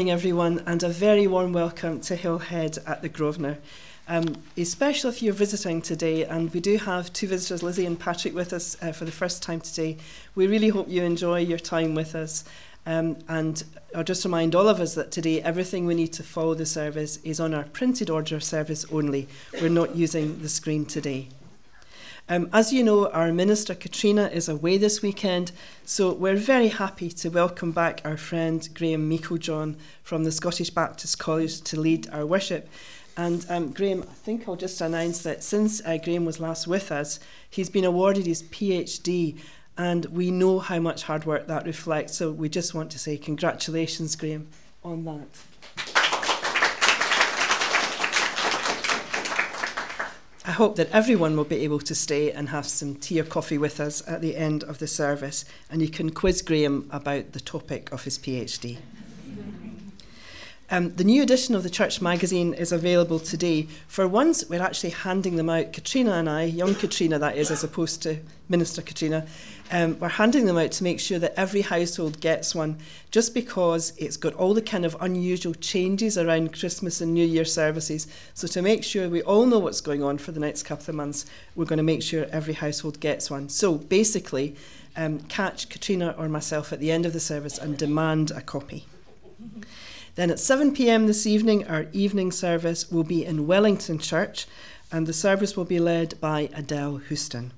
morning, everyone, and a very warm welcome to Hillhead at the Grosvenor. Um, especially if you're visiting today, and we do have two visitors, Lizzie and Patrick, with us uh, for the first time today. We really hope you enjoy your time with us. Um, and I'll just remind all of us that today everything we need to follow the service is on our printed order service only. We're not using the screen today. Um, as you know, our Minister Katrina is away this weekend, so we're very happy to welcome back our friend Graham Meiklejohn from the Scottish Baptist College to lead our worship. And um, Graham, I think I'll just announce that since uh, Graham was last with us, he's been awarded his PhD, and we know how much hard work that reflects. So we just want to say congratulations, Graham, on that. I hope that everyone will be able to stay and have some tea or coffee with us at the end of the service, and you can quiz Graham about the topic of his PhD. Um, the new edition of the Church magazine is available today. For once, we're actually handing them out. Katrina and I, young Katrina that is, as opposed to Minister Katrina, um, we're handing them out to make sure that every household gets one, just because it's got all the kind of unusual changes around Christmas and New Year services. So, to make sure we all know what's going on for the next couple of months, we're going to make sure every household gets one. So, basically, um, catch Katrina or myself at the end of the service and demand a copy. Then at 7 pm this evening, our evening service will be in Wellington Church, and the service will be led by Adele Houston.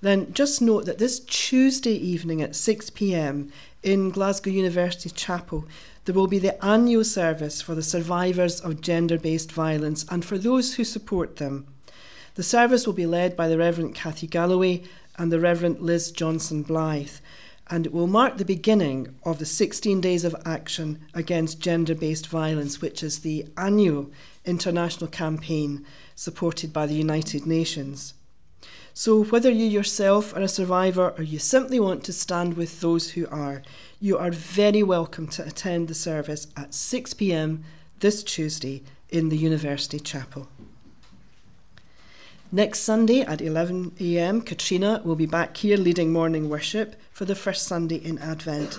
Then just note that this Tuesday evening at 6 pm in Glasgow University Chapel, there will be the annual service for the survivors of gender based violence and for those who support them. The service will be led by the Reverend Kathy Galloway and the Reverend Liz Johnson Blythe and it will mark the beginning of the 16 Days of Action Against Gender Based Violence, which is the annual international campaign supported by the United Nations. So, whether you yourself are a survivor or you simply want to stand with those who are, you are very welcome to attend the service at 6 pm this Tuesday in the University Chapel. Next Sunday at 11am, Katrina will be back here leading morning worship for the first Sunday in Advent.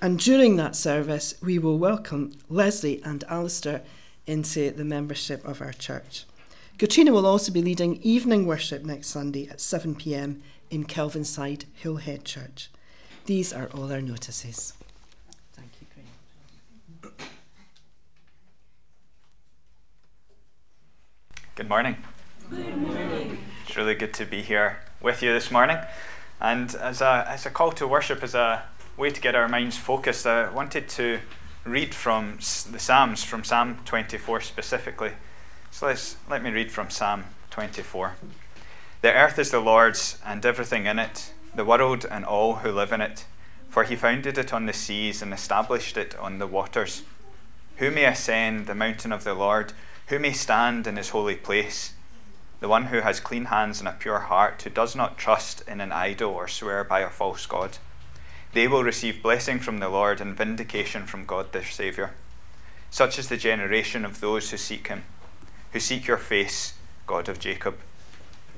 And during that service, we will welcome Leslie and Alistair into the membership of our church. Katrina will also be leading evening worship next Sunday at 7 pm in Kelvinside Hillhead Church. These are all our notices. Thank you, Graham. Good morning. It's really good to be here with you this morning. And as a, as a call to worship, as a way to get our minds focused, I wanted to read from the Psalms, from Psalm 24 specifically. So let's, let me read from Psalm 24. The earth is the Lord's and everything in it, the world and all who live in it. For he founded it on the seas and established it on the waters. Who may ascend the mountain of the Lord? Who may stand in his holy place? The one who has clean hands and a pure heart, who does not trust in an idol or swear by a false God. They will receive blessing from the Lord and vindication from God their Saviour. Such is the generation of those who seek him, who seek your face, God of Jacob.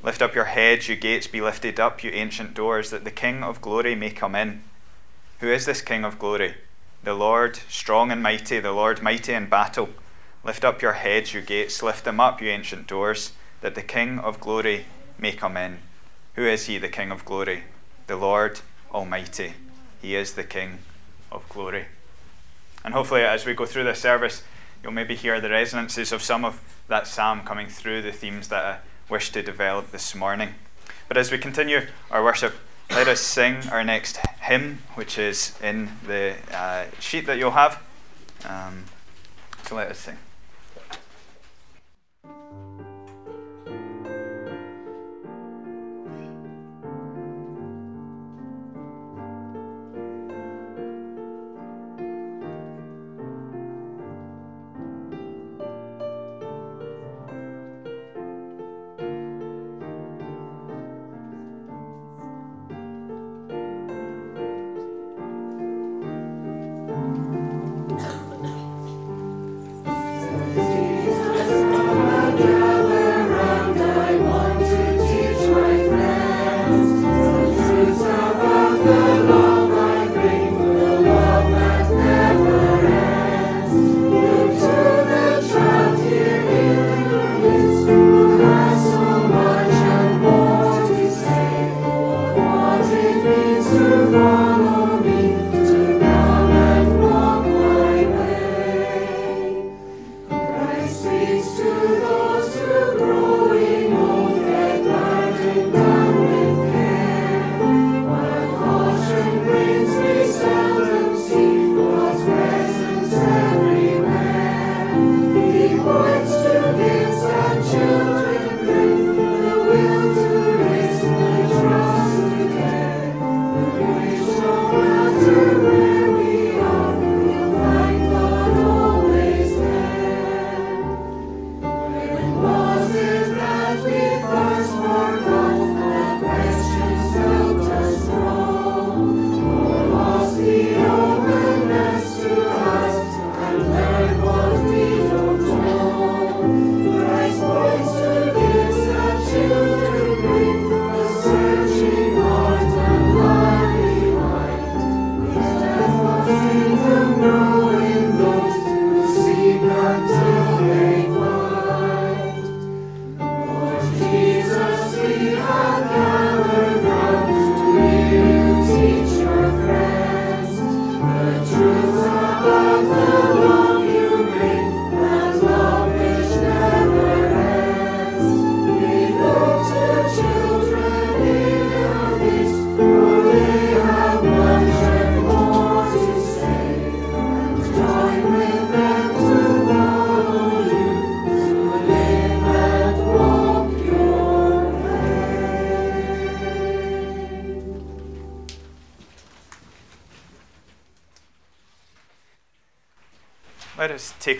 Lift up your heads, you gates, be lifted up, you ancient doors, that the King of glory may come in. Who is this King of glory? The Lord, strong and mighty, the Lord mighty in battle. Lift up your heads, you gates, lift them up, you ancient doors that the King of glory may come in. Who is he, the King of glory? The Lord Almighty. He is the King of glory. And hopefully, as we go through this service, you'll maybe hear the resonances of some of that psalm coming through the themes that I wish to develop this morning. But as we continue our worship, let us sing our next hymn, which is in the uh, sheet that you'll have. Um, so let us sing.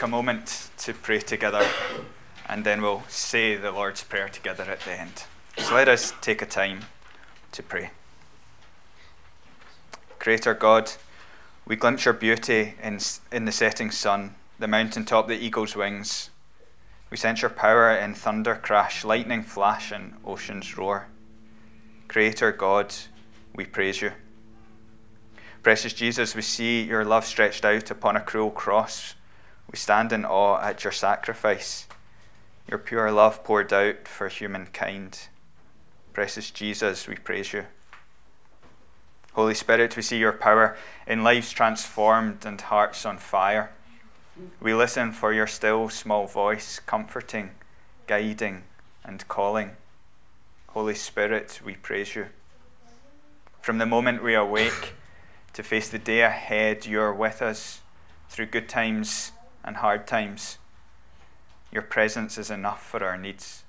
Take a moment to pray together and then we'll say the Lord's Prayer together at the end. So let us take a time to pray. Creator God, we glimpse your beauty in, in the setting sun, the mountain top, the eagle's wings. We sense your power in thunder crash, lightning flash, and ocean's roar. Creator God, we praise you. Precious Jesus, we see your love stretched out upon a cruel cross we stand in awe at your sacrifice, your pure love poured out for humankind. Precious Jesus, we praise you. Holy Spirit, we see your power in lives transformed and hearts on fire. We listen for your still small voice, comforting, guiding, and calling. Holy Spirit, we praise you. From the moment we awake to face the day ahead, you're with us through good times and hard times. Your presence is enough for our needs.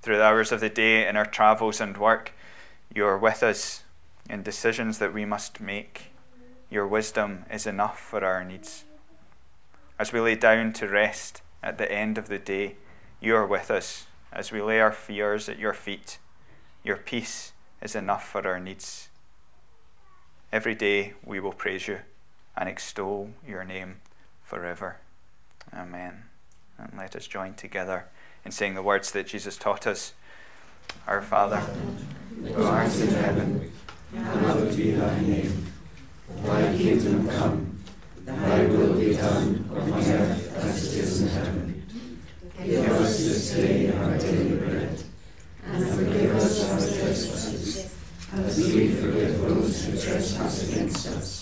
Through the hours of the day in our travels and work, you are with us in decisions that we must make. Your wisdom is enough for our needs. As we lay down to rest at the end of the day, you are with us. As we lay our fears at your feet, your peace is enough for our needs. Every day we will praise you and extol your name forever. Amen. And let us join together in saying the words that Jesus taught us. Our Father, who art in heaven, hallowed be thy name. Thy kingdom come, thy will be done on earth as it is in heaven. Give us this day our daily bread, and forgive us our trespasses, as we forgive those who trespass against us.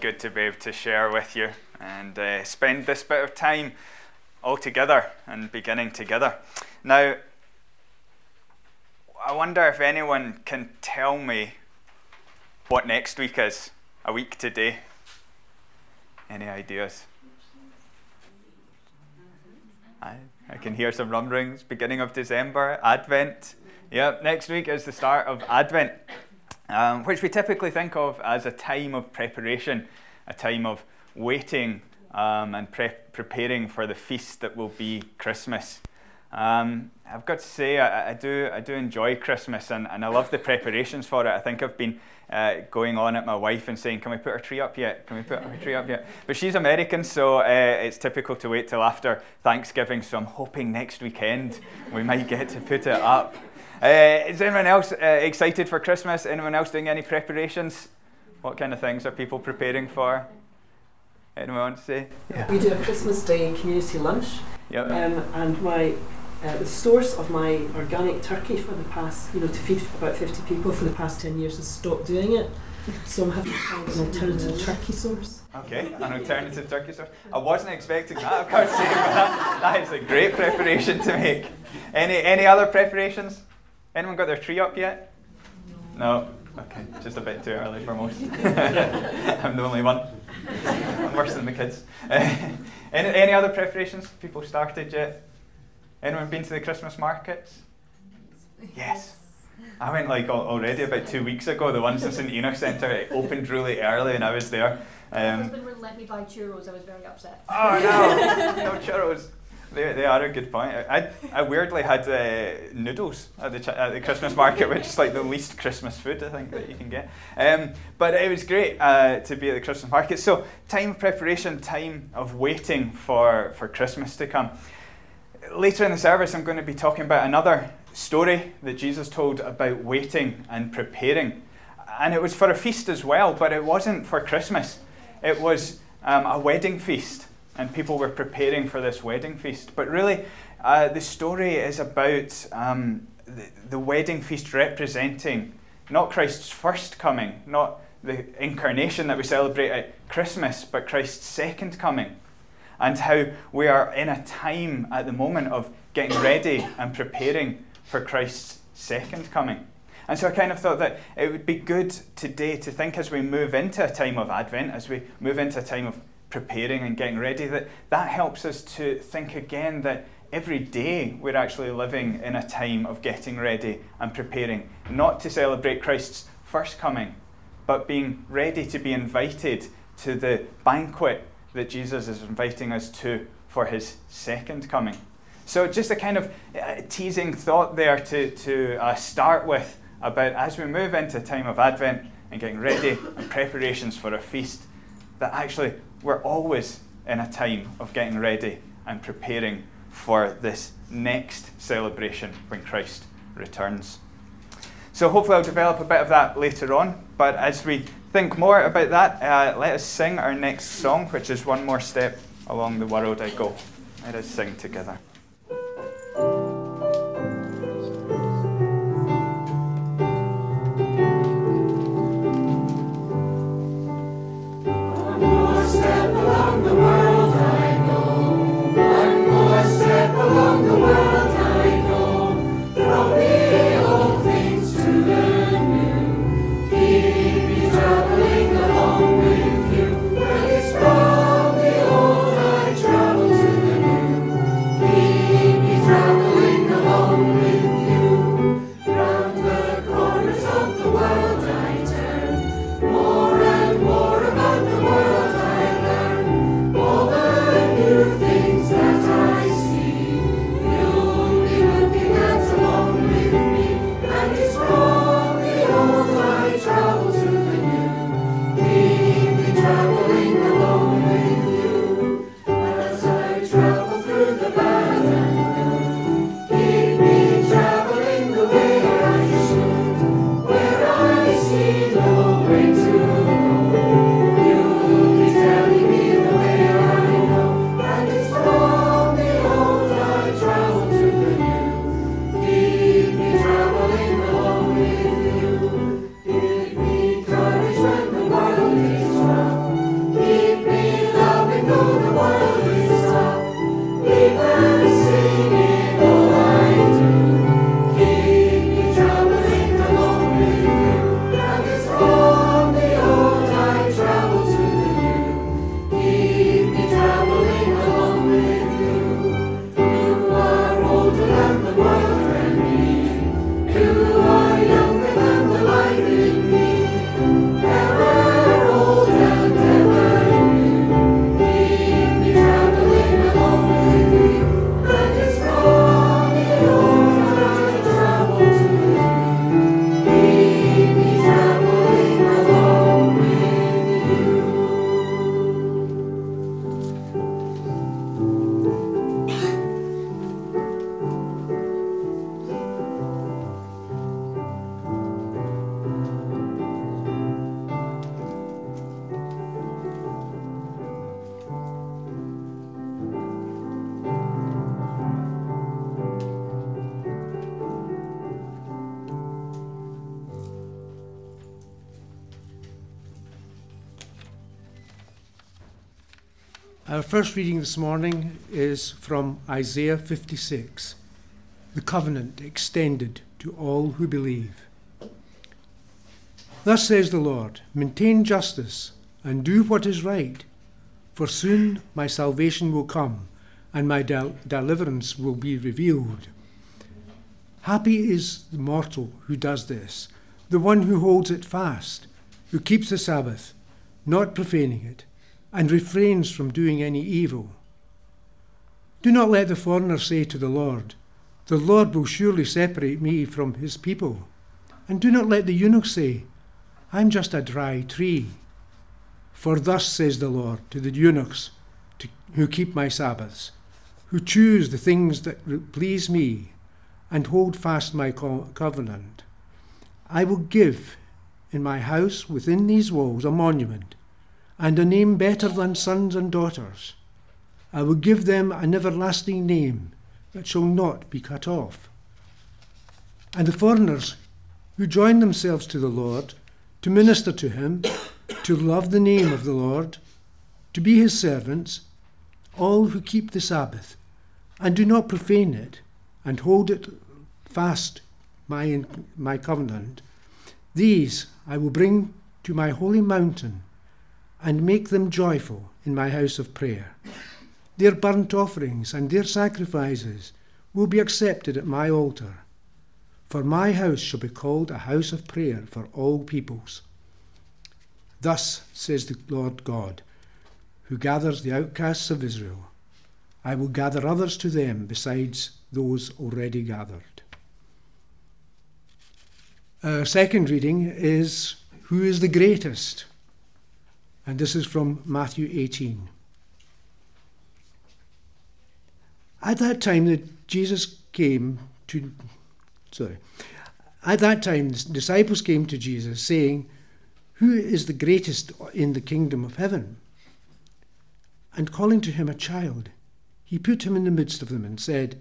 to be able to share with you and uh, spend this bit of time all together and beginning together. Now, I wonder if anyone can tell me what next week is, a week today. Any ideas? I, I can hear some rumblings. Beginning of December, Advent. Yep, next week is the start of Advent, um, which we typically think of as a time of preparation a time of waiting um, and pre- preparing for the feast that will be Christmas. Um, I've got to say, I, I, do, I do enjoy Christmas and, and I love the preparations for it. I think I've been uh, going on at my wife and saying, Can we put our tree up yet? Can we put our tree up yet? But she's American, so uh, it's typical to wait till after Thanksgiving. So I'm hoping next weekend we might get to put it up. Uh, is anyone else uh, excited for Christmas? Anyone else doing any preparations? What kind of things are people preparing for? Anyone want to say? Yeah. We do a Christmas Day community lunch. Yep. Um, and my uh, the source of my organic turkey for the past, you know, to feed about 50 people for the past 10 years has stopped doing it. So I'm having to find an alternative turkey source. Okay, an alternative turkey source. I wasn't expecting that, of course, that, that is a great preparation to make. Any, any other preparations? Anyone got their tree up yet? No. Okay, just a bit too early for most. I'm the only one. I'm worse than the kids. Any, any other preparations? People started yet? Anyone been to the Christmas markets? Yes. I went like already about two weeks ago. The ones in St Enoch Centre it opened really early, and I was there. Um, My husband wouldn't let me buy churros. I was very upset. Oh no, no churros. They, they are a good point. I, I weirdly had uh, noodles at the, at the Christmas market, which is like the least Christmas food I think that you can get. Um, but it was great uh, to be at the Christmas market. So time of preparation, time of waiting for, for Christmas to come. Later in the service, I'm going to be talking about another story that Jesus told about waiting and preparing. And it was for a feast as well, but it wasn't for Christmas. It was um, a wedding feast, and people were preparing for this wedding feast. But really, uh, the story is about um, the, the wedding feast representing not Christ's first coming, not the incarnation that we celebrate at Christmas, but Christ's second coming. And how we are in a time at the moment of getting ready and preparing for Christ's second coming. And so I kind of thought that it would be good today to think as we move into a time of Advent, as we move into a time of preparing and getting ready, that that helps us to think again that every day we're actually living in a time of getting ready and preparing, not to celebrate Christ's first coming, but being ready to be invited to the banquet that Jesus is inviting us to for his second coming. So, just a kind of uh, teasing thought there to, to uh, start with about as we move into a time of Advent and getting ready and preparations for a feast, that actually we're always in a time of getting ready and preparing for this next celebration when Christ returns. So, hopefully, I'll develop a bit of that later on. But as we think more about that, uh, let us sing our next song, which is One More Step Along the World I Go. Let us sing together. First reading this morning is from Isaiah 56, the covenant extended to all who believe. Thus says the Lord Maintain justice and do what is right, for soon my salvation will come and my del- deliverance will be revealed. Happy is the mortal who does this, the one who holds it fast, who keeps the Sabbath, not profaning it and refrains from doing any evil. Do not let the foreigner say to the Lord, The Lord will surely separate me from his people. And do not let the eunuch say, I'm just a dry tree. For thus says the Lord to the eunuchs to, who keep my Sabbaths, who choose the things that please me, and hold fast my co- covenant. I will give in my house within these walls a monument and a name better than sons and daughters. I will give them an everlasting name that shall not be cut off. And the foreigners who join themselves to the Lord, to minister to him, to love the name of the Lord, to be his servants, all who keep the Sabbath, and do not profane it, and hold it fast, my, my covenant, these I will bring to my holy mountain, and make them joyful in my house of prayer. Their burnt offerings and their sacrifices will be accepted at my altar. For my house shall be called a house of prayer for all peoples. Thus says the Lord God, who gathers the outcasts of Israel. I will gather others to them besides those already gathered. Our second reading is Who is the greatest? And this is from Matthew 18. At that time that Jesus came to, sorry, at that time the disciples came to Jesus saying, Who is the greatest in the kingdom of heaven? And calling to him a child, he put him in the midst of them and said,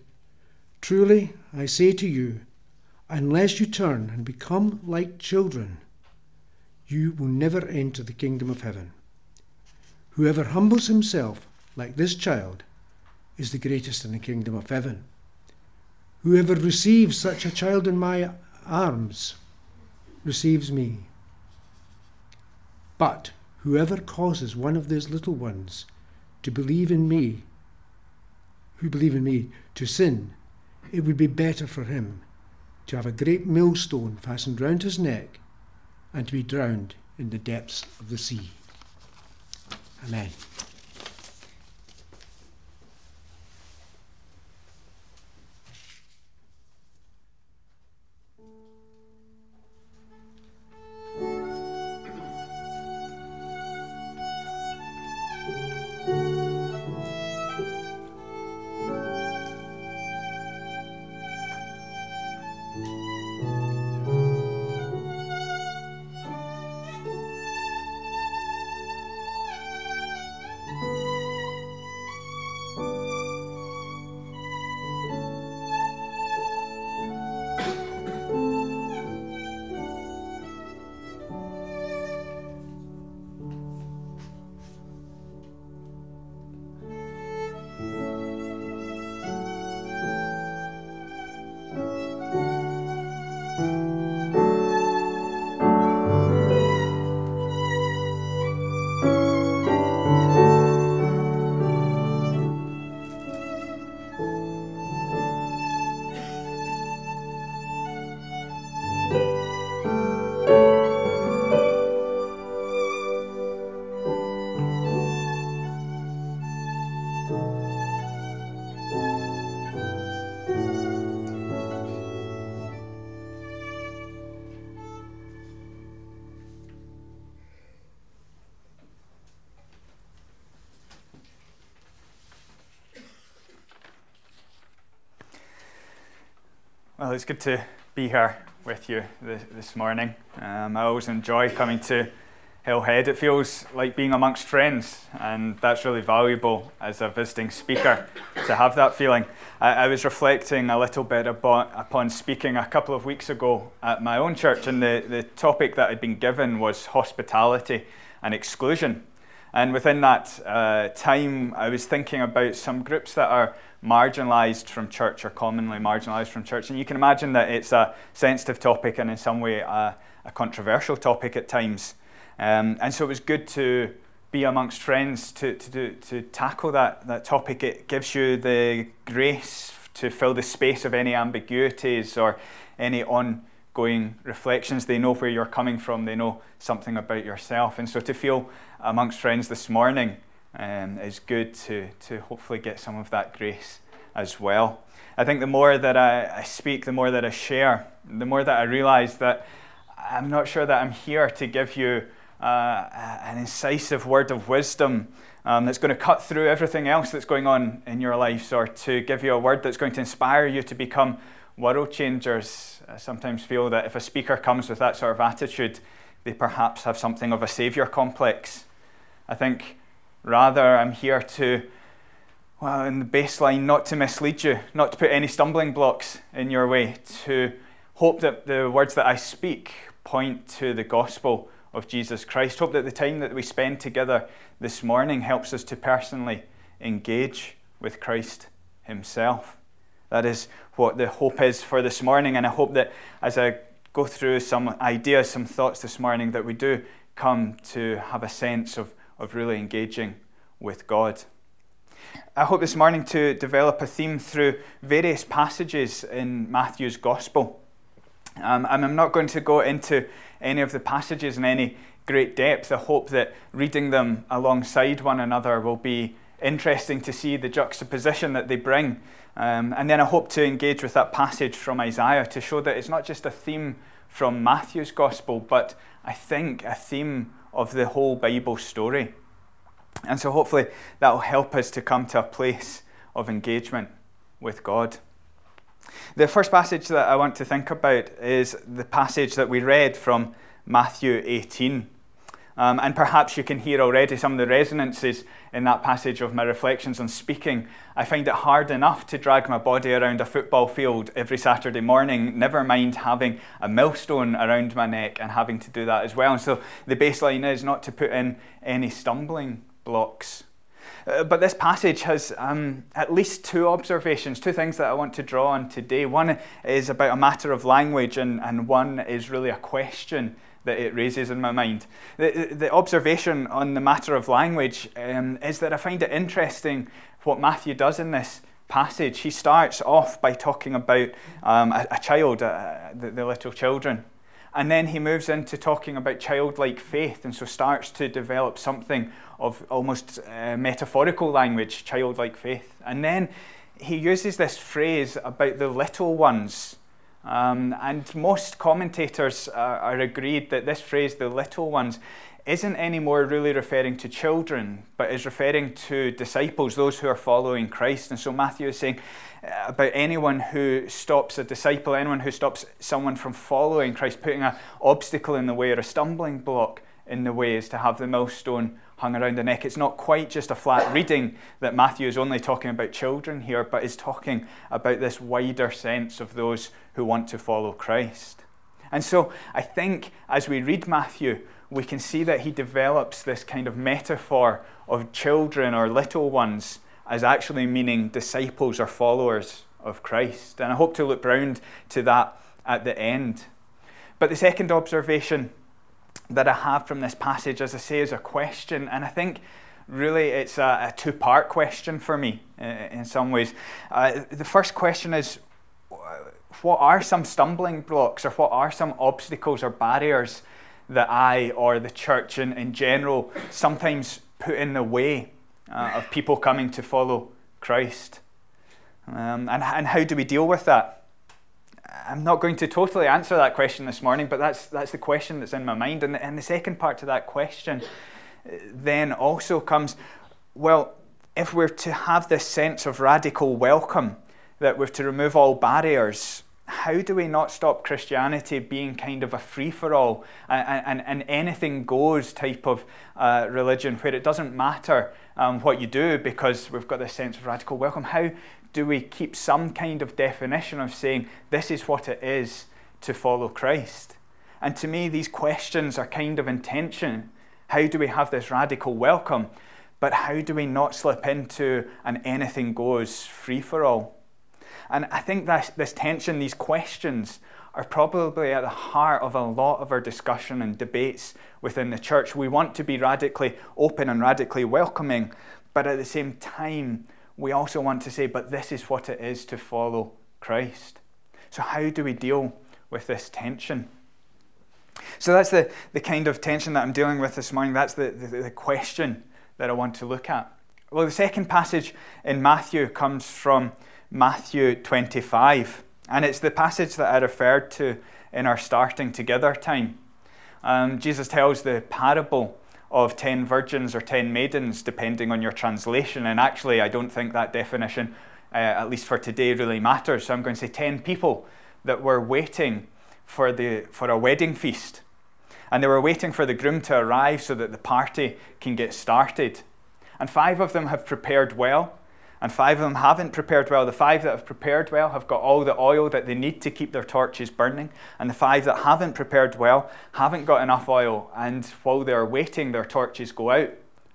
Truly I say to you, unless you turn and become like children, you will never enter the kingdom of heaven. Whoever humbles himself like this child is the greatest in the kingdom of heaven. Whoever receives such a child in my arms receives me. But whoever causes one of these little ones to believe in me, who believe in me, to sin, it would be better for him to have a great millstone fastened round his neck and to be drowned in the depths of the sea. Amen. Well, it's good to be here with you this, this morning. Um, I always enjoy coming to Hillhead. It feels like being amongst friends, and that's really valuable as a visiting speaker to have that feeling. I, I was reflecting a little bit about, upon speaking a couple of weeks ago at my own church, and the, the topic that I'd been given was hospitality and exclusion. And within that uh, time, I was thinking about some groups that are marginalized from church or commonly marginalized from church. And you can imagine that it's a sensitive topic and in some way a, a controversial topic at times. Um, and so it was good to be amongst friends to, to, to tackle that, that topic. It gives you the grace to fill the space of any ambiguities or any ongoing reflections. They know where you're coming from, they know something about yourself. And so to feel amongst friends this morning um, is good to, to hopefully get some of that grace as well. I think the more that I, I speak, the more that I share, the more that I realize that I'm not sure that I'm here to give you uh, an incisive word of wisdom um, that's going to cut through everything else that's going on in your lives, or to give you a word that's going to inspire you to become world changers. I sometimes feel that if a speaker comes with that sort of attitude, they perhaps have something of a saviour complex. I think rather I'm here to, well, in the baseline, not to mislead you, not to put any stumbling blocks in your way, to hope that the words that I speak point to the gospel of Jesus Christ. Hope that the time that we spend together this morning helps us to personally engage with Christ Himself. That is what the hope is for this morning, and I hope that as I go through some ideas, some thoughts this morning, that we do come to have a sense of, of really engaging with God. I hope this morning to develop a theme through various passages in Matthew's Gospel. Um, and I'm not going to go into any of the passages in any great depth. I hope that reading them alongside one another will be interesting to see the juxtaposition that they bring. Um, and then I hope to engage with that passage from Isaiah to show that it's not just a theme from Matthew's gospel, but I think a theme of the whole Bible story. And so hopefully that will help us to come to a place of engagement with God. The first passage that I want to think about is the passage that we read from Matthew 18. Um, and perhaps you can hear already some of the resonances in that passage of my reflections on speaking. I find it hard enough to drag my body around a football field every Saturday morning, never mind having a millstone around my neck and having to do that as well. And so the baseline is not to put in any stumbling blocks. Uh, but this passage has um, at least two observations, two things that I want to draw on today. One is about a matter of language, and, and one is really a question that it raises in my mind. The, the observation on the matter of language um, is that I find it interesting what Matthew does in this passage. He starts off by talking about um, a, a, child, uh, the, the little children. And then he moves into talking about childlike faith, and so starts to develop something of almost uh, metaphorical language, childlike faith. And then he uses this phrase about the little ones. Um, and most commentators are, are agreed that this phrase, the little ones, isn't anymore really referring to children, but is referring to disciples, those who are following Christ. And so Matthew is saying uh, about anyone who stops a disciple, anyone who stops someone from following Christ, putting an obstacle in the way or a stumbling block in the way is to have the millstone hung around the neck. It's not quite just a flat reading that Matthew is only talking about children here, but is talking about this wider sense of those who want to follow Christ. And so I think as we read Matthew, we can see that he develops this kind of metaphor of children or little ones as actually meaning disciples or followers of Christ. And I hope to look round to that at the end. But the second observation that I have from this passage, as I say, is a question. And I think really it's a, a two part question for me uh, in some ways. Uh, the first question is what are some stumbling blocks or what are some obstacles or barriers that I or the church in, in general sometimes put in the way uh, of people coming to follow Christ. Um, and, and how do we deal with that? I'm not going to totally answer that question this morning, but that's, that's the question that's in my mind. And the, and the second part to that question uh, then also comes well, if we're to have this sense of radical welcome, that we're to remove all barriers, how do we not stop Christianity being kind of a free for all and, and, anything goes type of uh, religion where it doesn't matter um, what you do because we've got this sense of radical welcome? How do we keep some kind of definition of saying this is what it is to follow Christ? And to me, these questions are kind of intention. How do we have this radical welcome? But how do we not slip into an anything goes free for all? And I think that this tension, these questions, are probably at the heart of a lot of our discussion and debates within the church. We want to be radically open and radically welcoming, but at the same time, we also want to say, but this is what it is to follow Christ. So, how do we deal with this tension? So, that's the, the kind of tension that I'm dealing with this morning. That's the, the, the question that I want to look at. Well, the second passage in Matthew comes from Matthew 25. And it's the passage that I referred to in our starting together time. Um, Jesus tells the parable of 10 virgins or 10 maidens, depending on your translation. And actually, I don't think that definition uh, at least for today, really matters. So I'm going to say 10 people that were waiting for, the, for a wedding feast. And they were waiting for the groom to arrive so that the party can get started. And five of them have prepared well, and five of them haven't prepared well. The five that have prepared well have got all the oil that they need to keep their torches burning, and the five that haven't prepared well haven't got enough oil, and while they're waiting, their torches go out.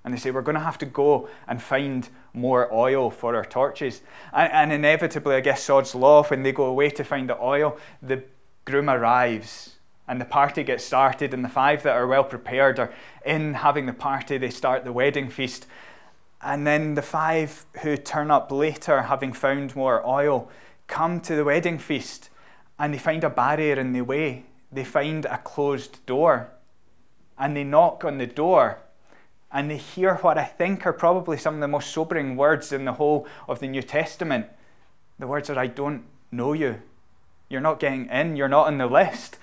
And they say, We're going to have to go and find more oil for our torches. And, and inevitably, I guess, Sod's Law, when they go away to find the oil, the groom arrives and the party gets started, and the five that are well prepared are in having the party. They start the wedding feast. And then the five who turn up later, having found more oil, come to the wedding feast and they find a barrier in the way. They find a closed door and they knock on the door and they hear what I think are probably some of the most sobering words in the whole of the New Testament. The words are, I don't know you. You're not getting in. You're not on the list.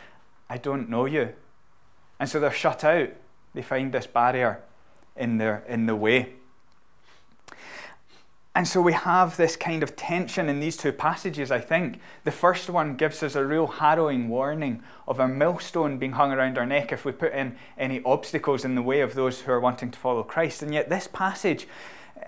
I don't know you. And so they're shut out. They find this barrier in, their, in the way. And so we have this kind of tension in these two passages, I think. The first one gives us a real harrowing warning of a millstone being hung around our neck if we put in any obstacles in the way of those who are wanting to follow Christ. And yet, this passage,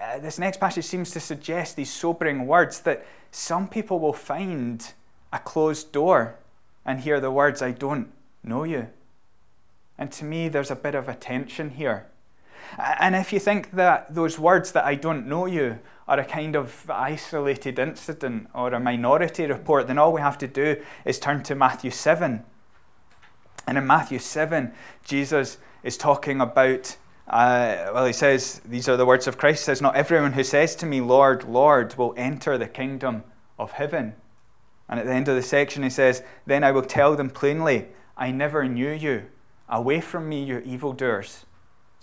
uh, this next passage, seems to suggest these sobering words that some people will find a closed door and hear the words, I don't know you. And to me, there's a bit of a tension here. And if you think that those words that I don't know you are a kind of isolated incident or a minority report, then all we have to do is turn to Matthew 7. And in Matthew 7, Jesus is talking about, uh, well, he says, these are the words of Christ, he says, Not everyone who says to me, Lord, Lord, will enter the kingdom of heaven. And at the end of the section, he says, Then I will tell them plainly, I never knew you. Away from me, you evildoers.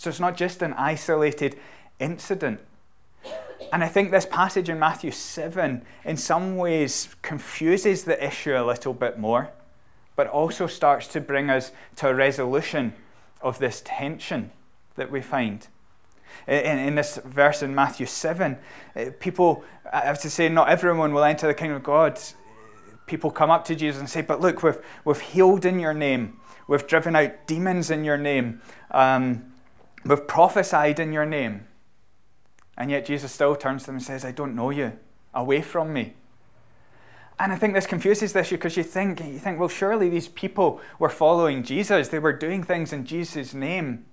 So it's not just an isolated incident. And I think this passage in Matthew 7 in some ways confuses the issue a little bit more, but also starts to bring us to a resolution of this tension that we find. In, in this verse in Matthew 7, eh, people, I have to say, not everyone will enter the kingdom of God. People come up to Jesus and say, But look, we've, we've healed in your name, we've driven out demons in your name. Um, We've prophesied in your name. And yet Jesus still turns to them and says, I don't know you. Away from me. And I think this confuses this issue because you think, you think, well, surely these people were following Jesus. They were doing things in Jesus' name.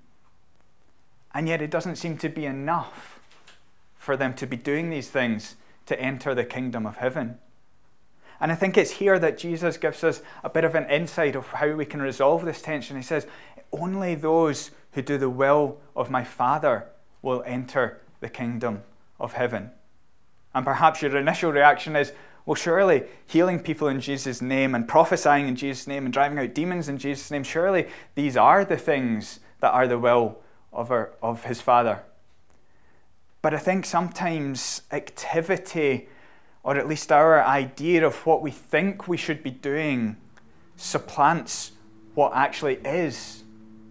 And yet it doesn't seem to be enough for them to be doing these things to enter the kingdom of heaven. And I think it's here that Jesus gives us a bit of an insight of how we can resolve this tension. He says, only those who do the will of my Father will enter the kingdom of heaven. And perhaps your initial reaction is, well, surely healing people in Jesus' name and prophesying in Jesus' name and driving out demons in Jesus' name, surely these are the things that are the will of, our, of his Father. But I think sometimes activity, or at least our idea of what we think we should be doing, supplants what actually is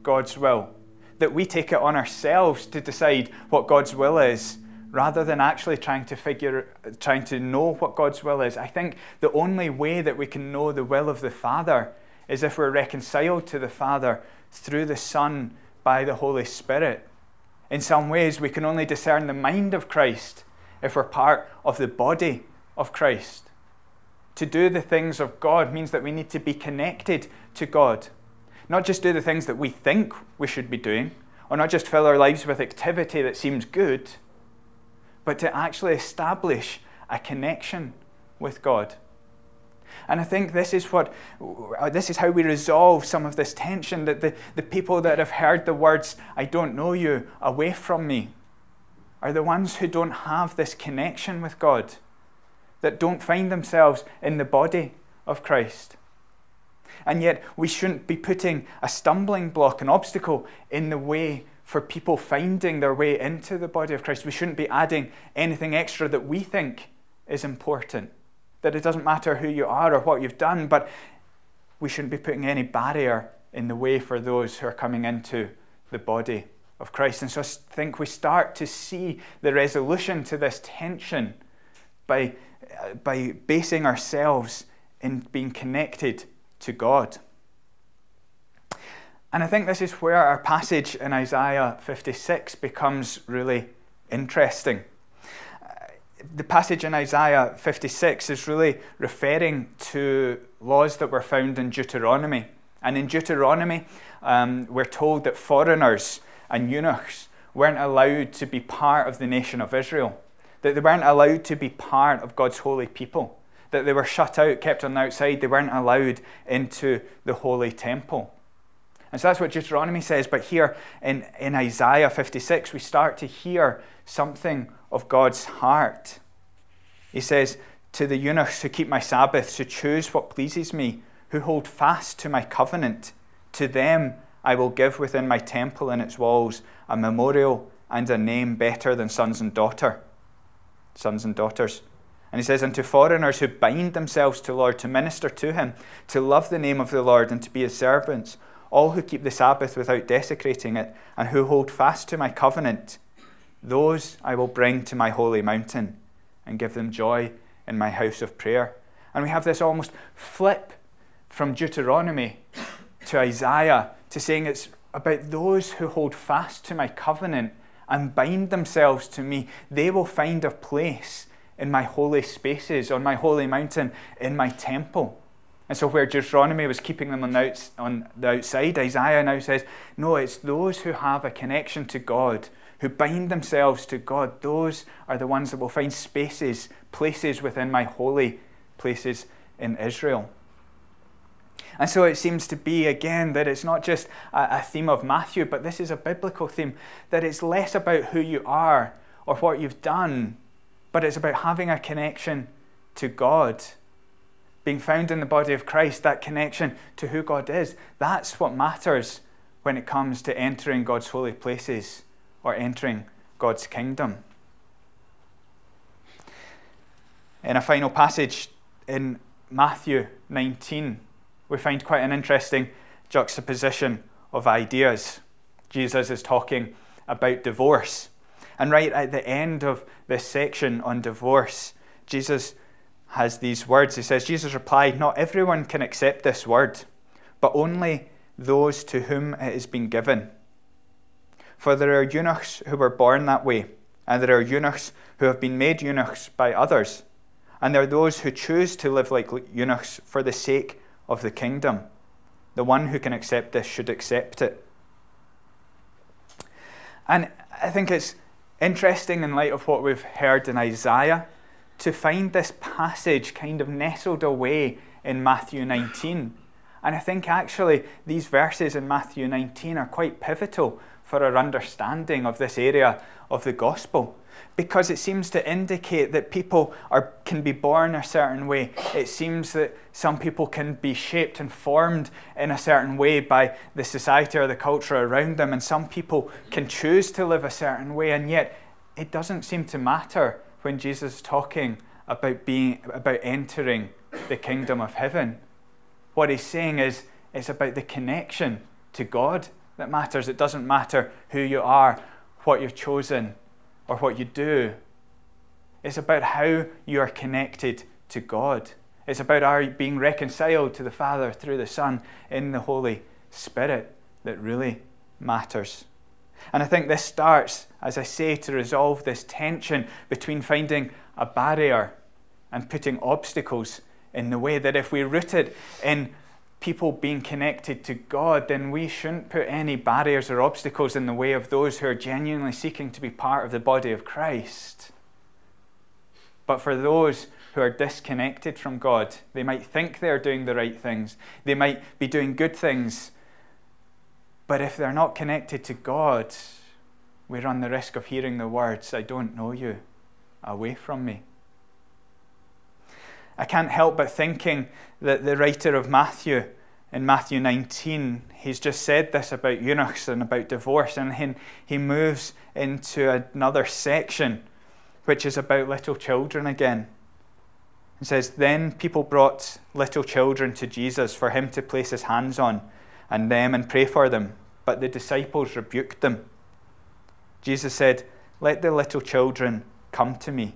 God's will that we take it on ourselves to decide what God's will is rather than actually trying to figure trying to know what God's will is. I think the only way that we can know the will of the Father is if we're reconciled to the Father through the Son by the Holy Spirit. In some ways, we can only discern the mind of Christ if we're part of the body of Christ. To do the things of God means that we need to be connected to God. Not just do the things that we think we should be doing, or not just fill our lives with activity that seems good, but to actually establish a connection with God. And I think this is what uh, this is how we resolve some of this tension that the, the people that have heard the words, I don't know you, away from me, are the ones who don't have this connection with God, that don't find themselves in the body of Christ. And yet, we shouldn't be putting a stumbling block, an obstacle in the way for people finding their way into the body of Christ. We shouldn't be adding anything extra that we think is important. That it doesn't matter who you are or what you've done, but we shouldn't be putting any barrier in the way for those who are coming into the body of Christ. And so I think we start to see the resolution to this tension by by basing ourselves in being connected to God. And I think this is where our passage in Isaiah 56 becomes really interesting. The passage in Isaiah 56 is really referring to laws that were found in Deuteronomy. And in Deuteronomy, um, we're told that foreigners and eunuchs weren't allowed to be part of the nation of Israel, that they weren't allowed to be part of God's holy people, that they were shut out, kept on the outside, they weren't allowed into the holy temple. And so that's what Deuteronomy says. But here in, in Isaiah 56, we start to hear something of God's heart. He says, To the eunuchs who keep my Sabbaths, who choose what pleases me, who hold fast to my covenant, to them I will give within my temple and its walls a memorial and a name better than sons and daughter, sons and daughters. And he says, And to foreigners who bind themselves to the Lord, to minister to him, to love the name of the Lord, and to be his servants, all who keep the Sabbath without desecrating it, and who hold fast to my covenant, those I will bring to my holy mountain and give them joy in my house of prayer. And we have this almost flip from Deuteronomy to Isaiah to saying it's about those who hold fast to my covenant and bind themselves to me. They will find a place in my holy spaces, on my holy mountain, in my temple. And so, where Deuteronomy was keeping them on the, outs- on the outside, Isaiah now says, No, it's those who have a connection to God, who bind themselves to God. Those are the ones that will find spaces, places within my holy places in Israel. And so it seems to be again that it's not just a, theme of Matthew, but this is a biblical theme that it's less about who you are or what you've done, but it's about having a connection to God being found in the body of Christ, that connection to who God is, that's what matters when it comes to entering God's holy places or entering God's kingdom. In a final passage in Matthew 19, we find quite an interesting juxtaposition of ideas. Jesus is talking about divorce. And right at the end of this section on divorce, Jesus has these words. He says, Jesus replied, Not everyone can accept this word, but only those to whom it has been given. For there are eunuchs who were born that way, and there are eunuchs who have been made eunuchs by others, and there are those who choose to live like eunuchs for the sake of the kingdom. The one who can accept this should accept it. And I think it's interesting in light of what we've heard in Isaiah to find this passage kind of nestled away in Matthew 19. And I think actually these verses in Matthew 19 are quite pivotal for our understanding of this area of the gospel because it seems to indicate that people are, can be born a certain way. It seems that some people can be shaped and formed in a certain way by the society or the culture around them, and some people can choose to live a certain way, and yet it doesn't seem to matter when Jesus is talking about being about entering the kingdom of heaven. What he's saying is it's about the connection to God that matters. It doesn't matter who you are, what you've chosen, or what you do. It's about how you are connected to God. It's about our being reconciled to the Father through the Son in the Holy Spirit that really matters. And I think this starts, as I say, to resolve this tension between finding a barrier and putting obstacles in the way. That if we root it in people being connected to God, then we shouldn't put any barriers or obstacles in the way of those who are genuinely seeking to be part of the body of Christ. But for those who are disconnected from God, they might think they're doing the right things, they might be doing good things but if they're not connected to God, we run the risk of hearing the words, I don't know you, away from me. I can't help but thinking that the writer of Matthew, in Matthew 19, he's just said this about eunuchs and about divorce, and then he moves into another section, which is about little children again. He says, Then people brought little children to Jesus for him to place his hands on and them and pray for them. But the disciples rebuked them. Jesus said, Let the little children come to me,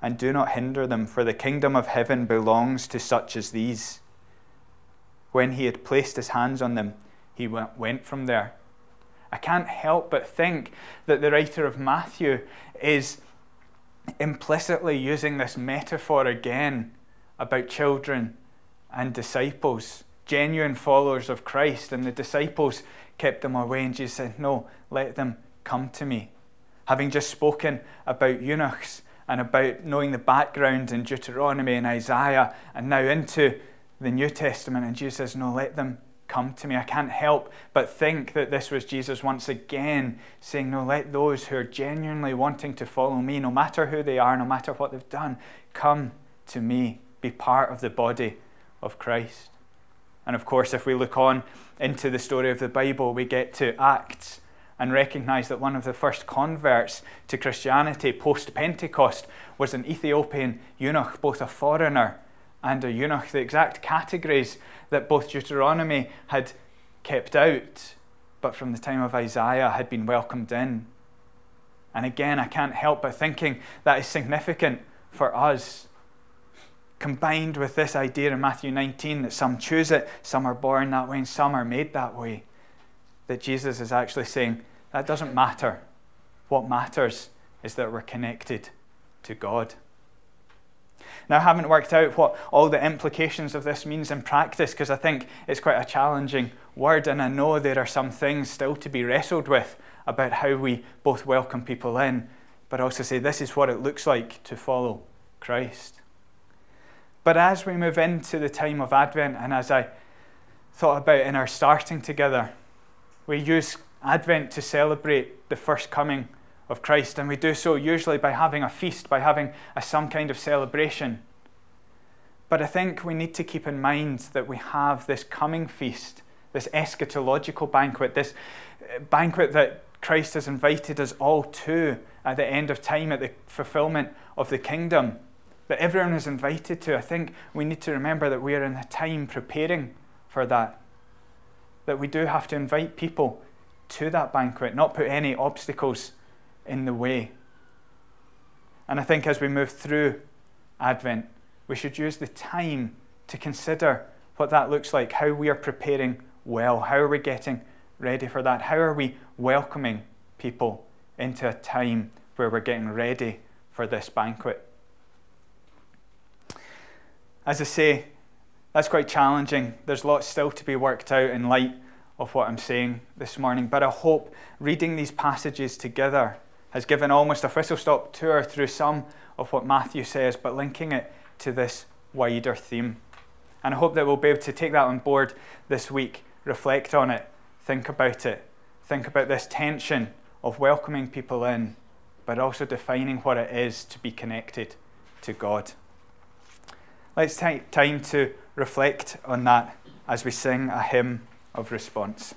and do not hinder them, for the kingdom of heaven belongs to such as these. When he had placed his hands on them, he went from there. I can't help but think that the writer of Matthew is implicitly using this metaphor again about children and disciples, genuine followers of Christ. And the disciples kept them away, and Jesus said, No, let them come to me. Having just spoken about eunuchs and about knowing the background in Deuteronomy and Isaiah, and now into the New Testament, and Jesus says, No, let them come to me. I can't help but think that this was Jesus once again saying, No, let those who are genuinely wanting to follow me, no matter who they are, no matter what they've done, come to me, be part of the body of Christ. And of course, if we look on into the story of the Bible, we get to Acts and recognize that one of the first converts to Christianity post Pentecost was an Ethiopian eunuch, both a foreigner and a eunuch, the exact categories that both Deuteronomy had kept out, but from the time of Isaiah had been welcomed in. And again, I can't help but thinking that is significant for us. Combined with this idea in Matthew 19 that some choose it, some are born that way, and some are made that way, that Jesus is actually saying that doesn't matter. What matters is that we're connected to God. Now, I haven't worked out what all the implications of this means in practice because I think it's quite a challenging word, and I know there are some things still to be wrestled with about how we both welcome people in, but also say this is what it looks like to follow Christ. But as we move into the time of Advent, and as I thought about in our starting together, we use Advent to celebrate the first coming of Christ, and we do so usually by having a feast, by having a, some kind of celebration. But I think we need to keep in mind that we have this coming feast, this eschatological banquet, this uh, banquet that Christ has invited us all to at the end of time, at the fulfillment of the kingdom, that everyone is invited to. I think we need to remember that we are in a time preparing for that. That we do have to invite people to that banquet, not put any obstacles in the way. And I think as we move through Advent, we should use the time to consider what that looks like, how we are preparing well, how are we getting ready for that, how are we welcoming people into a time where we're getting ready for this banquet. As I say, that's quite challenging. There's lots still to be worked out in light of what I'm saying this morning, but I hope reading these passages together has given almost a whistle stop tour through some of what Matthew says, but linking it to this wider theme. And I hope that we'll be able to take that on board this week, reflect on it, think about it, think about this tension of welcoming people in, but also defining what it is to be connected to God. Let's take time to reflect on that as we sing a hymn of response.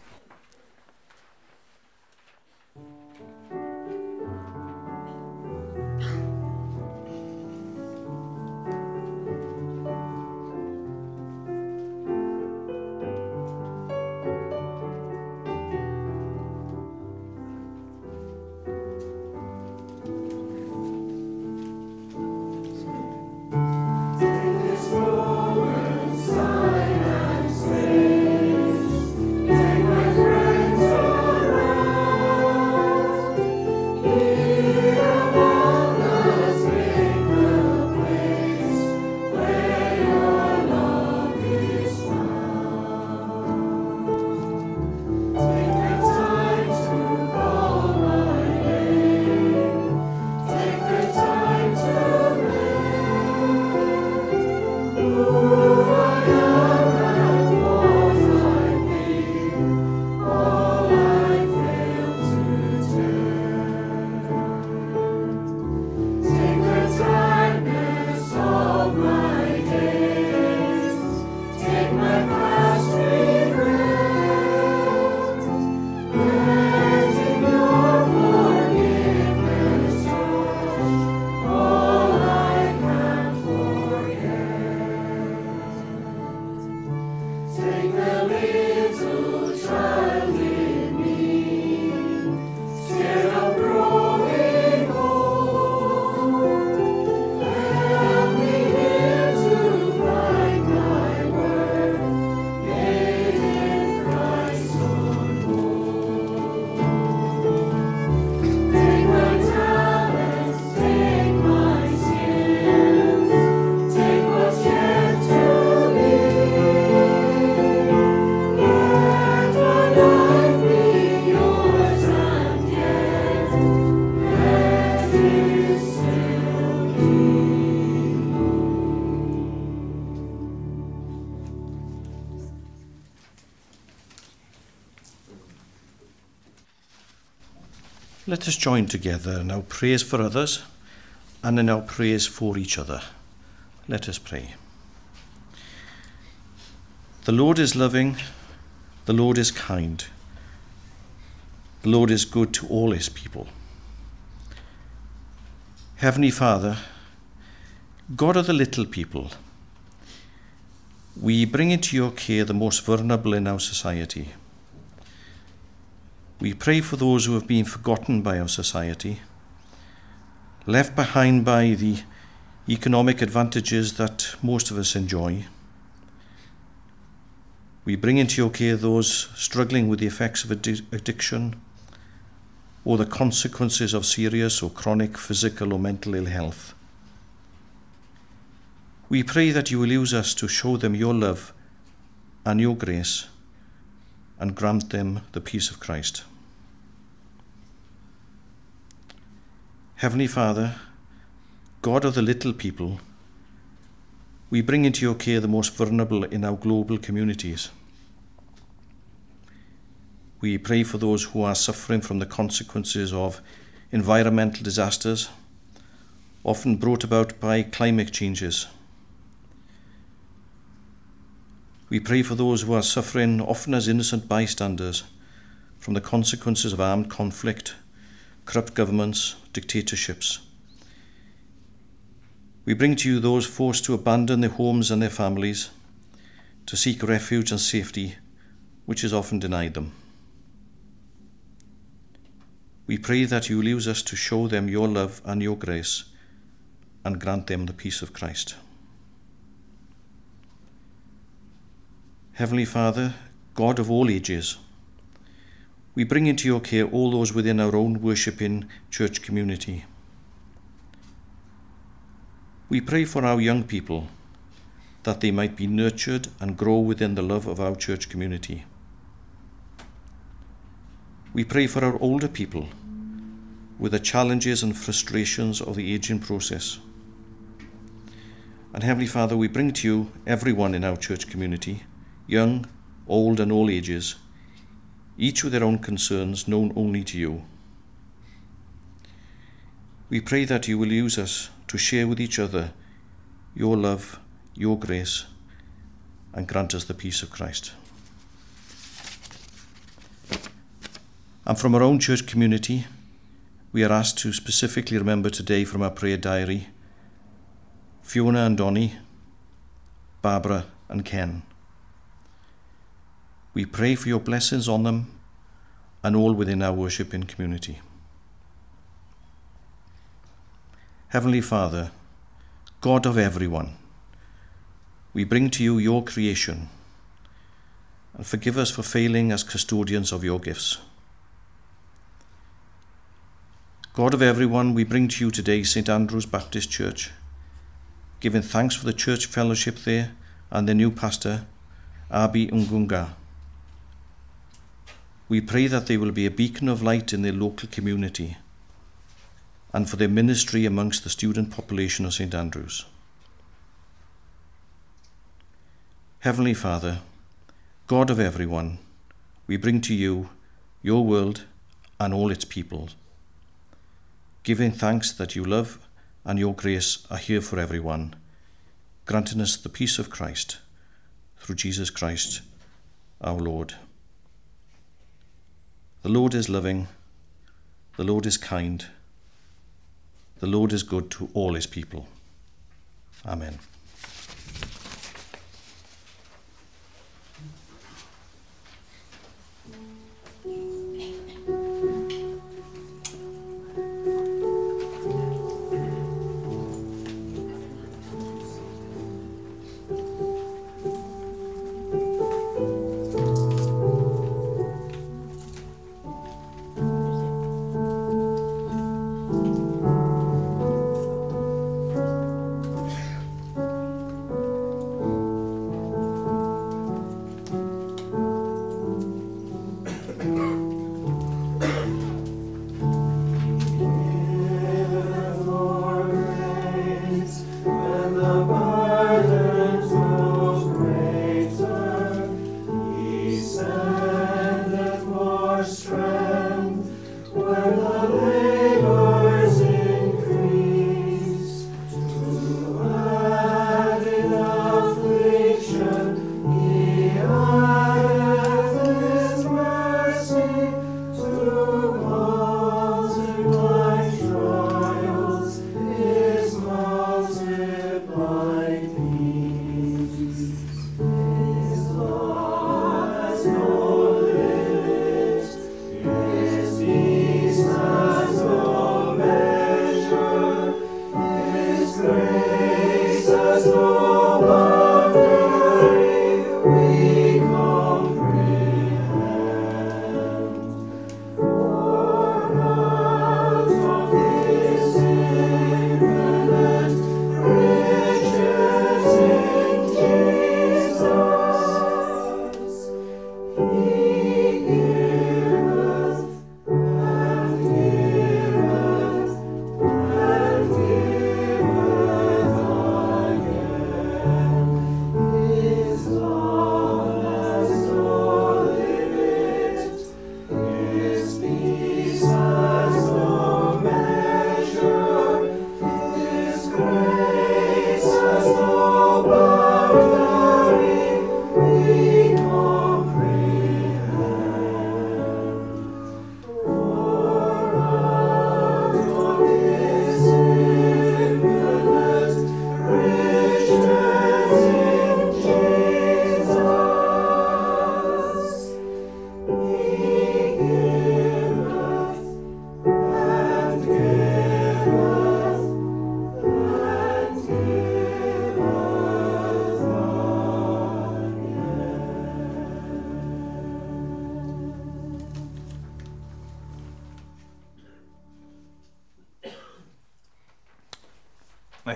Let us join together in our praise for others and in our praise for each other. Let us pray. The Lord is loving, the Lord is kind, the Lord is good to all his people. Heavenly Father, God of the little people, we bring into your care the most vulnerable in our society. We pray for those who have been forgotten by our society, left behind by the economic advantages that most of us enjoy. We bring into your care those struggling with the effects of addiction or the consequences of serious or chronic physical or mental ill health. We pray that you will use us to show them your love and your grace and grant them the peace of Christ. Heavenly Father, God of the little people, we bring into your care the most vulnerable in our global communities. We pray for those who are suffering from the consequences of environmental disasters, often brought about by climate changes. We pray for those who are suffering, often as innocent bystanders, from the consequences of armed conflict, corrupt governments, dictatorships. We bring to you those forced to abandon their homes and their families, to seek refuge and safety, which is often denied them. We pray that you use us to show them your love and your grace and grant them the peace of Christ. Heavenly Father, God of all ages, we bring into your care all those within our own worshipping church community. We pray for our young people that they might be nurtured and grow within the love of our church community. We pray for our older people with the challenges and frustrations of the aging process. And Heavenly Father, we bring to you everyone in our church community, young, old, and all ages, each with their own concerns known only to you. We pray that you will use us to share with each other your love, your grace, and grant us the peace of Christ. And from our own church community, we are asked to specifically remember today from our prayer diary Fiona and Donny, Barbara and Ken. We pray for your blessings on them and all within our worshipping community. Heavenly Father, God of everyone, we bring to you your creation and forgive us for failing as custodians of your gifts. God of everyone, we bring to you today St Andrew's Baptist Church, giving thanks for the church fellowship there and the new pastor, Abi Ungunga. We pray that they will be a beacon of light in their local community and for their ministry amongst the student population of St Andrews. Heavenly Father, God of everyone, we bring to you your world and all its peoples giving thanks that you love and your grace are here for everyone, granting us the peace of Christ through Jesus Christ our Lord. The Lord is loving, the Lord is kind, the Lord is good to all his people. Amen.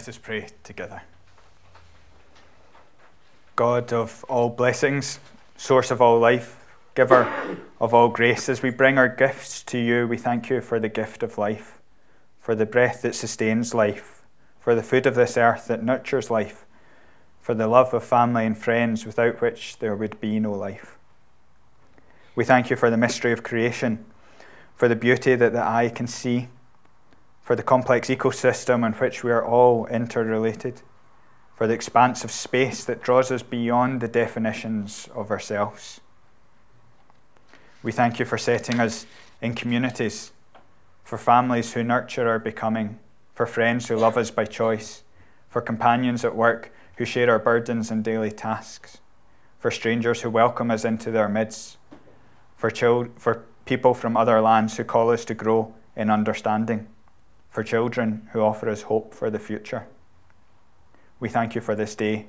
Let us pray together. God of all blessings, source of all life, giver of all grace, as we bring our gifts to you, we thank you for the gift of life, for the breath that sustains life, for the food of this earth that nurtures life, for the love of family and friends without which there would be no life. We thank you for the mystery of creation, for the beauty that the eye can see for the complex ecosystem in which we are all interrelated, for the expanse of space that draws us beyond the definitions of ourselves. We thank you for setting us in communities, for families who nurture our becoming, for friends who love us by choice, for companions at work who share our burdens and daily tasks, for strangers who welcome us into their midst, for, chil- for people from other lands who call us to grow in understanding for children who offer us hope for the future. We thank you for this day,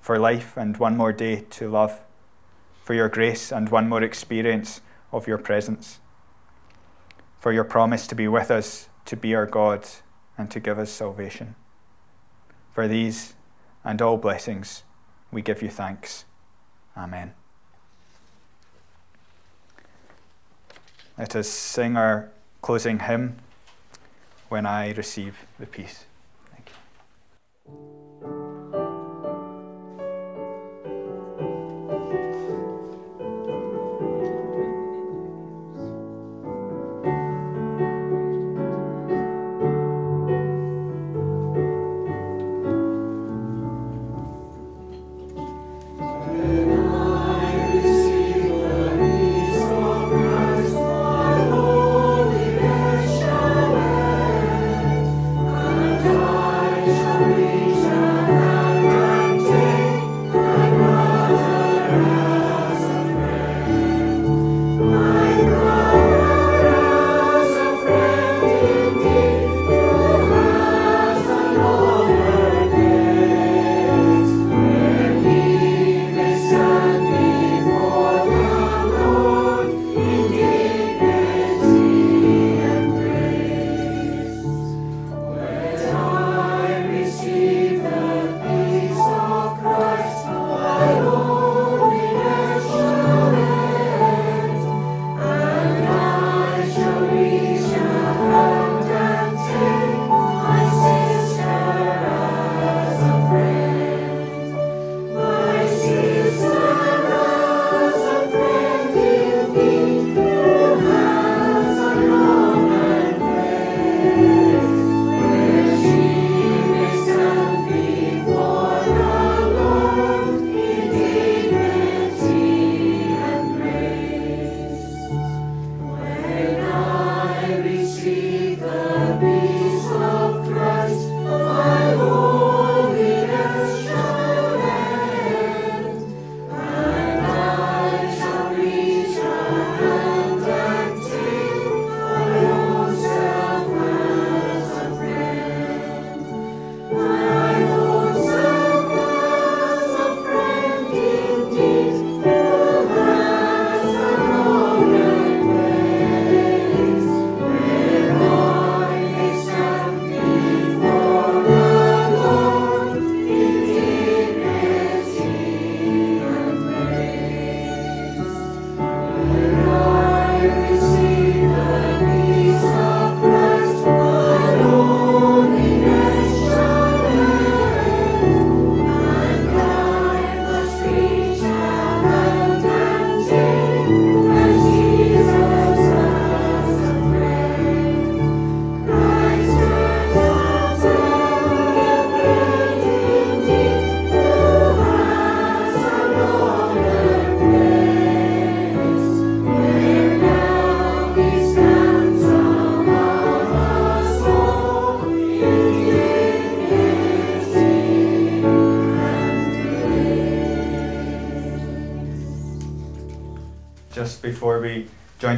for life and one more day to love, for your grace and one more experience of your presence, for your promise to be with us, to be our God, and to give us salvation. For these and all blessings, we give you thanks. Amen. Let us sing our closing hymn when I receive the peace.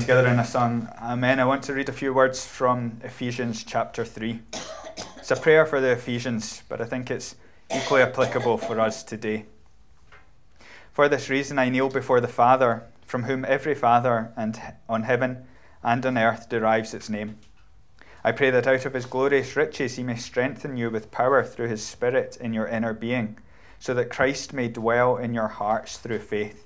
Together in a song, Amen, I want to read a few words from Ephesians chapter 3. It's a prayer for the Ephesians, but I think it's equally applicable for us today. For this reason, I kneel before the Father, from whom every Father and on heaven and on earth derives its name. I pray that out of his glorious riches he may strengthen you with power through his Spirit in your inner being, so that Christ may dwell in your hearts through faith.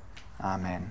Amen.